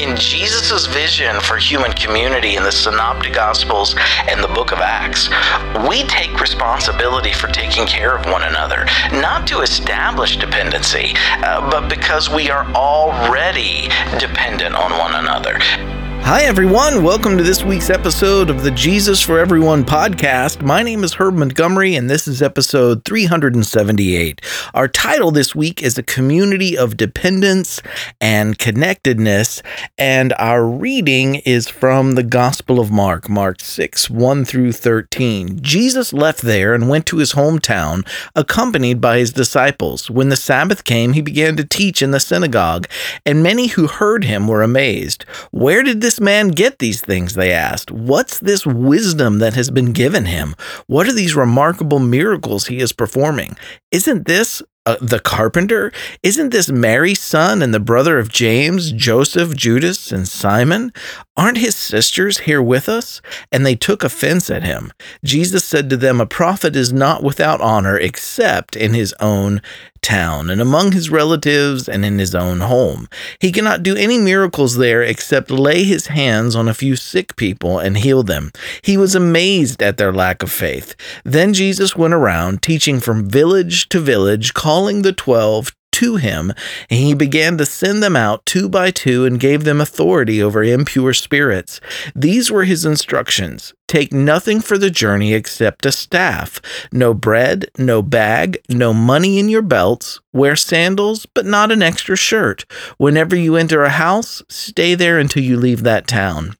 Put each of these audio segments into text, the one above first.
In Jesus' vision for human community in the Synoptic Gospels and the book of Acts, we take responsibility for taking care of one another, not to establish dependency, uh, but because we are already dependent on one another. Hi, everyone. Welcome to this week's episode of the Jesus for Everyone podcast. My name is Herb Montgomery, and this is episode 378. Our title this week is A Community of Dependence and Connectedness, and our reading is from the Gospel of Mark, Mark 6, 1 through 13. Jesus left there and went to his hometown, accompanied by his disciples. When the Sabbath came, he began to teach in the synagogue, and many who heard him were amazed. Where did this this man get these things? They asked. What's this wisdom that has been given him? What are these remarkable miracles he is performing? Isn't this uh, the carpenter? Isn't this Mary's son and the brother of James, Joseph, Judas, and Simon? Aren't his sisters here with us? And they took offense at him. Jesus said to them, A prophet is not without honor except in his own town and among his relatives and in his own home. He cannot do any miracles there except lay his hands on a few sick people and heal them. He was amazed at their lack of faith. Then Jesus went around teaching from village to village, calling the twelve to him, and he began to send them out two by two and gave them authority over impure spirits. These were his instructions Take nothing for the journey except a staff, no bread, no bag, no money in your belts. Wear sandals, but not an extra shirt. Whenever you enter a house, stay there until you leave that town.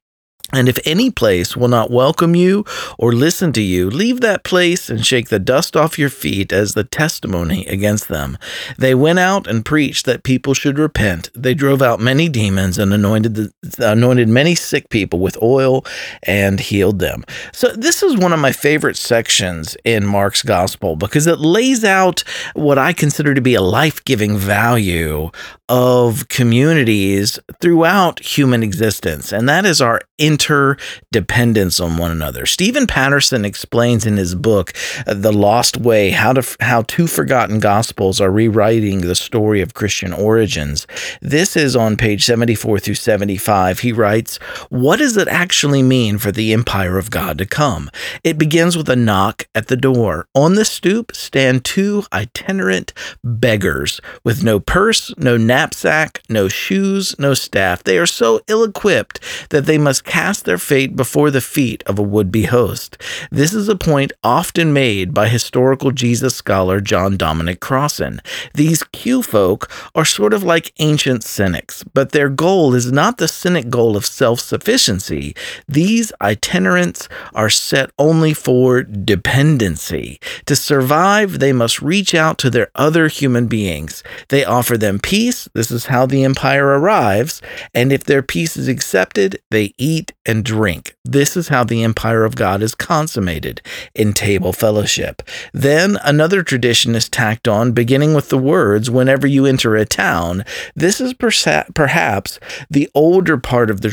And if any place will not welcome you or listen to you, leave that place and shake the dust off your feet as the testimony against them. They went out and preached that people should repent. They drove out many demons and anointed the, anointed many sick people with oil and healed them. So this is one of my favorite sections in Mark's gospel because it lays out what I consider to be a life-giving value of communities throughout human existence, and that is our interdependence on one another. Stephen Patterson explains in his book, uh, The Lost Way, how, to, how two forgotten gospels are rewriting the story of Christian origins. This is on page 74 through 75. He writes, What does it actually mean for the empire of God to come? It begins with a knock at the door. On the stoop stand two itinerant beggars with no purse, no knapsack, no shoes, no staff. They are so ill equipped that they must cast their fate before the feet of a would be host. This is a point often made by historical Jesus scholar John Dominic Crossan. These Q folk are sort of like ancient cynics, but their goal is not the cynic goal of self sufficiency. These itinerants are set only for dependency. To survive, they must reach out to their other human beings. They offer them peace, this is how the empire arrives. And if their peace is accepted, they eat and drink. This is how the empire of God is consummated in table fellowship. Then another tradition is tacked on, beginning with the words, Whenever you enter a town. This is perhaps the older part of the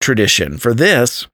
tradition. For this,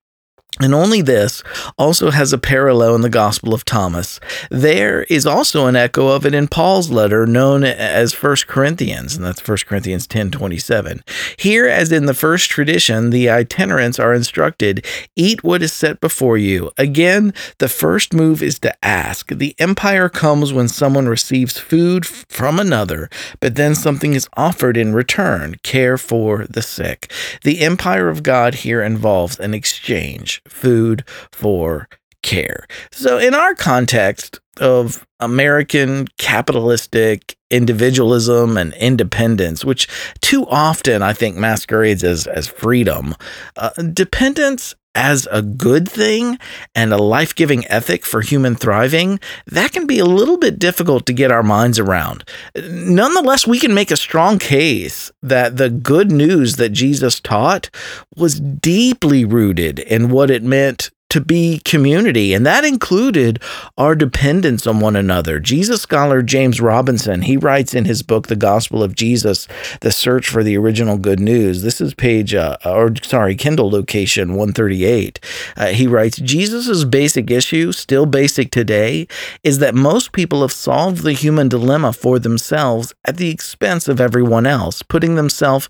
and only this also has a parallel in the Gospel of Thomas. There is also an echo of it in Paul's letter known as 1 Corinthians, and that's 1 Corinthians 10 27. Here, as in the first tradition, the itinerants are instructed eat what is set before you. Again, the first move is to ask. The empire comes when someone receives food from another, but then something is offered in return care for the sick. The empire of God here involves an exchange food for care. So, in our context of American capitalistic individualism and independence, which too often I think masquerades as, as freedom, uh, dependence as a good thing and a life giving ethic for human thriving, that can be a little bit difficult to get our minds around. Nonetheless, we can make a strong case that the good news that Jesus taught was deeply rooted in what it meant to be community, and that included our dependence on one another. Jesus scholar James Robinson, he writes in his book, The Gospel of Jesus, The Search for the Original Good News. This is page, uh, or sorry, Kindle location 138. Uh, he writes, Jesus' basic issue, still basic today, is that most people have solved the human dilemma for themselves at the expense of everyone else, putting themselves,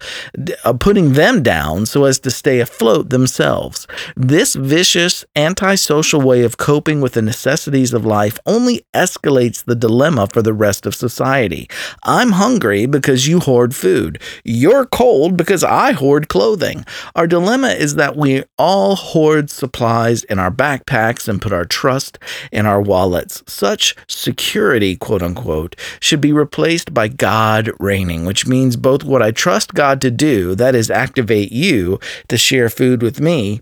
uh, putting them down so as to stay afloat themselves. This vicious antisocial way of coping with the necessities of life only escalates the dilemma for the rest of society. I'm hungry because you hoard food. You're cold because I hoard clothing. Our dilemma is that we all hoard supplies in our backpacks and put our trust in our wallets. Such security, quote unquote, should be replaced by God reigning, which means both what I trust God to do, that is, activate you to share food with me,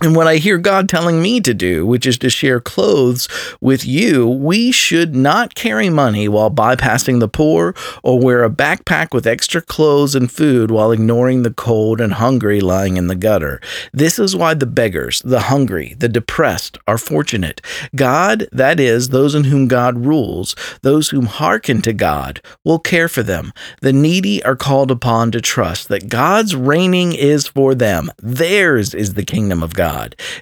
and what I hear God telling me to do, which is to share clothes with you, we should not carry money while bypassing the poor or wear a backpack with extra clothes and food while ignoring the cold and hungry lying in the gutter. This is why the beggars, the hungry, the depressed are fortunate. God, that is, those in whom God rules, those whom hearken to God, will care for them. The needy are called upon to trust that God's reigning is for them. Theirs is the kingdom of God.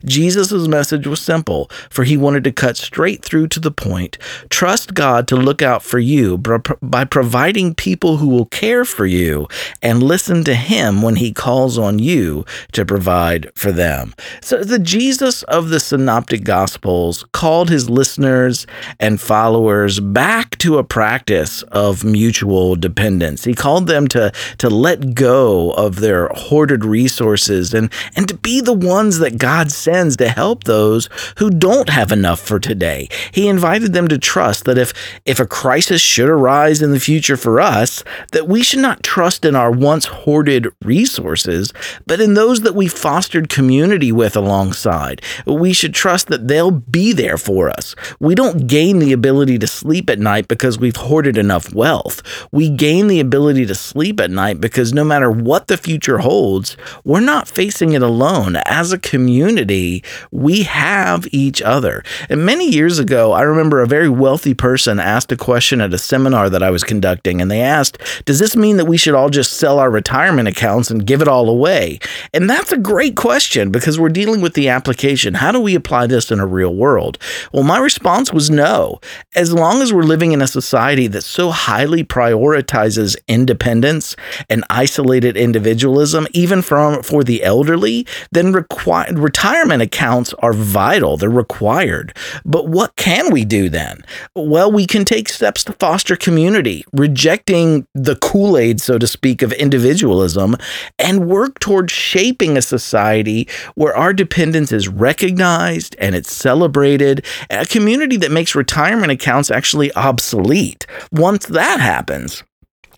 Jesus' message was simple, for he wanted to cut straight through to the point. Trust God to look out for you by providing people who will care for you and listen to him when he calls on you to provide for them. So the Jesus of the Synoptic Gospels called his listeners and followers back to a practice of mutual dependence. He called them to, to let go of their hoarded resources and, and to be the ones that that God sends to help those who don't have enough for today. He invited them to trust that if if a crisis should arise in the future for us, that we should not trust in our once hoarded resources, but in those that we fostered community with alongside. We should trust that they'll be there for us. We don't gain the ability to sleep at night because we've hoarded enough wealth. We gain the ability to sleep at night because no matter what the future holds, we're not facing it alone. As a community, we have each other. And many years ago, I remember a very wealthy person asked a question at a seminar that I was conducting, and they asked, Does this mean that we should all just sell our retirement accounts and give it all away? And that's a great question because we're dealing with the application. How do we apply this in a real world? Well, my response was no. As long as we're living in a society that so highly prioritizes independence and isolated individualism, even from for the elderly, then require retirement accounts are vital, they're required. But what can we do then? Well, we can take steps to foster community, rejecting the Kool Aid, so to speak, of individualism, and work towards shaping a society where our dependence is recognized and it's celebrated, a community that makes retirement accounts actually obsolete. Once that happens,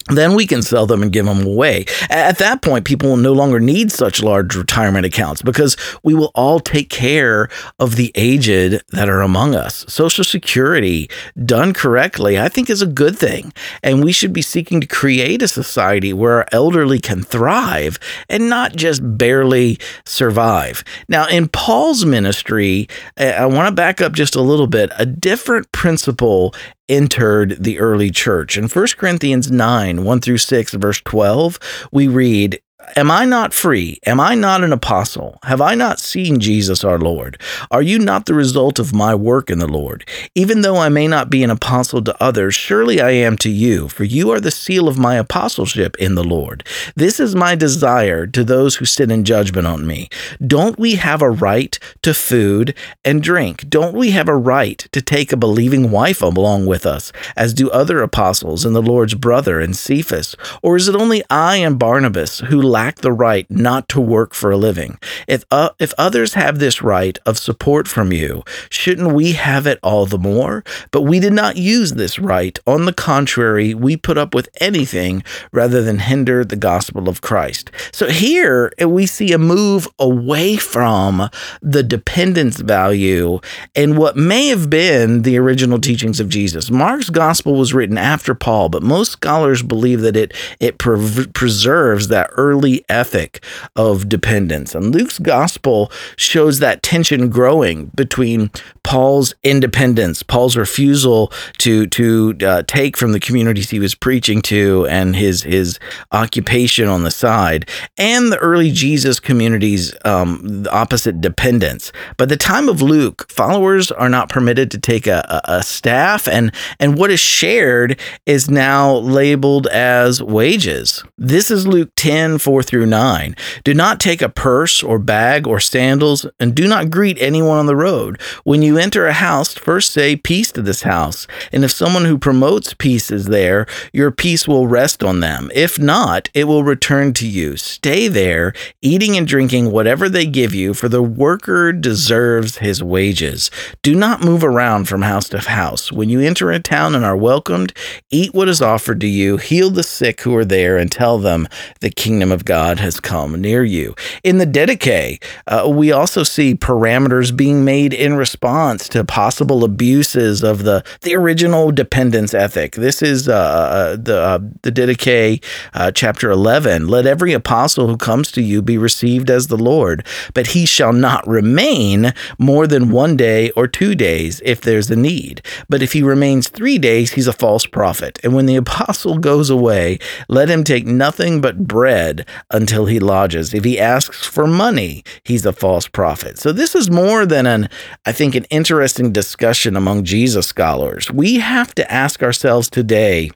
then we can sell them and give them away. At that point, people will no longer need such large retirement accounts because we will all take care of the aged that are among us. Social Security, done correctly, I think is a good thing. And we should be seeking to create a society where our elderly can thrive and not just barely survive. Now, in Paul's ministry, I want to back up just a little bit. A different principle entered the early church. In 1 Corinthians 9, 1 through 6, verse 12, we read, Am I not free? Am I not an apostle? Have I not seen Jesus our Lord? Are you not the result of my work in the Lord? Even though I may not be an apostle to others, surely I am to you, for you are the seal of my apostleship in the Lord. This is my desire to those who sit in judgment on me. Don't we have a right to food and drink? Don't we have a right to take a believing wife along with us, as do other apostles and the Lord's brother and Cephas? Or is it only I and Barnabas who lack the right not to work for a living. If, uh, if others have this right of support from you, shouldn't we have it all the more? But we did not use this right. On the contrary, we put up with anything rather than hinder the gospel of Christ. So here we see a move away from the dependence value and what may have been the original teachings of Jesus. Mark's gospel was written after Paul, but most scholars believe that it it pre- preserves that early ethic of dependence. And Luke's gospel shows that tension growing between Paul's independence, Paul's refusal to to uh, take from the communities he was preaching to, and his his occupation on the side, and the early Jesus communities' um, opposite dependence. By the time of Luke, followers are not permitted to take a, a, a staff, and and what is shared is now labeled as wages. This is Luke 10, 4 through 9. Do not take a purse or bag or sandals, and do not greet anyone on the road. When you enter a house, first say peace to this house. And if someone who promotes peace is there, your peace will rest on them. If not, it will return to you. Stay there, eating and drinking whatever they give you, for the worker deserves his wages. Do not move around from house to house. When you enter a town and are welcomed, eat what is offered to you, heal the sick who are there, and tell them the kingdom of God has come near you. In the Didache, uh, we also see parameters being made in response to possible abuses of the, the original dependence ethic. This is uh, uh the, uh, the Didache, uh, chapter 11. Let every apostle who comes to you be received as the Lord, but he shall not remain more than one day or two days if there's a need. But if he remains three days, he's a false prophet. And when the apostle goes away, let him take nothing but bread until he lodges. If he asks for money, he's a false prophet. So this is more than an, I think, an interesting discussion among Jesus scholars. We have to ask ourselves today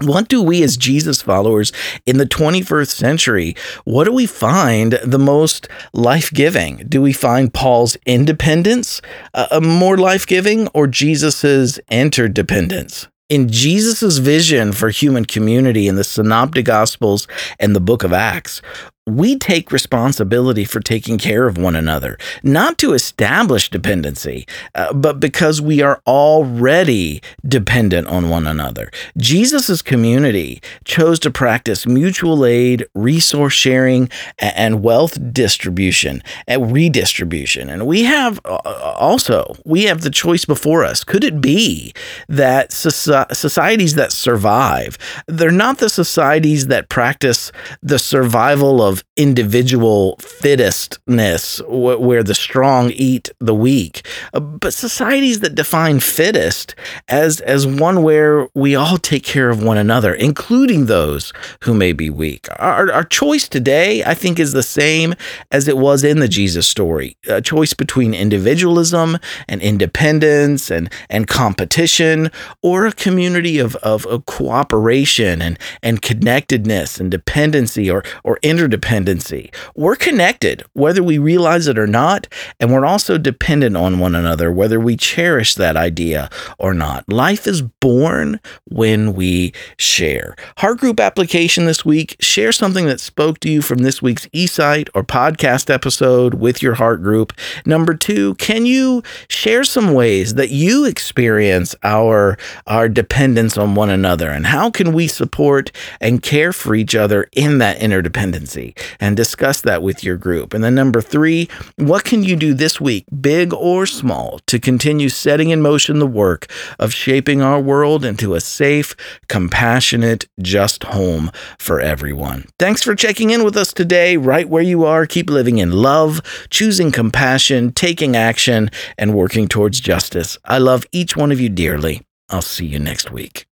what do we as Jesus followers in the 21st century, what do we find the most life-giving? Do we find Paul's independence uh, more life-giving or Jesus's interdependence? In Jesus' vision for human community in the Synoptic Gospels and the book of Acts, we take responsibility for taking care of one another, not to establish dependency, uh, but because we are already dependent on one another. Jesus' community chose to practice mutual aid, resource sharing, and wealth distribution and redistribution. And we have uh, also, we have the choice before us. Could it be that societies that survive, they're not the societies that practice the survival of of individual fittestness, where the strong eat the weak, uh, but societies that define fittest as as one where we all take care of one another, including those who may be weak. Our, our choice today, I think, is the same as it was in the Jesus story: a choice between individualism and independence and and competition, or a community of of, of cooperation and and connectedness and dependency or or interdependence dependency. We're connected, whether we realize it or not, and we're also dependent on one another, whether we cherish that idea or not. Life is born when we share. Heart group application this week share something that spoke to you from this week's eSight or podcast episode with your heart group. Number two, can you share some ways that you experience our, our dependence on one another and how can we support and care for each other in that interdependency? And discuss that with your group. And then number three, what can you do this week, big or small, to continue setting in motion the work of shaping our world into a safe, compassionate, just home for everyone? Thanks for checking in with us today, right where you are. Keep living in love, choosing compassion, taking action, and working towards justice. I love each one of you dearly. I'll see you next week.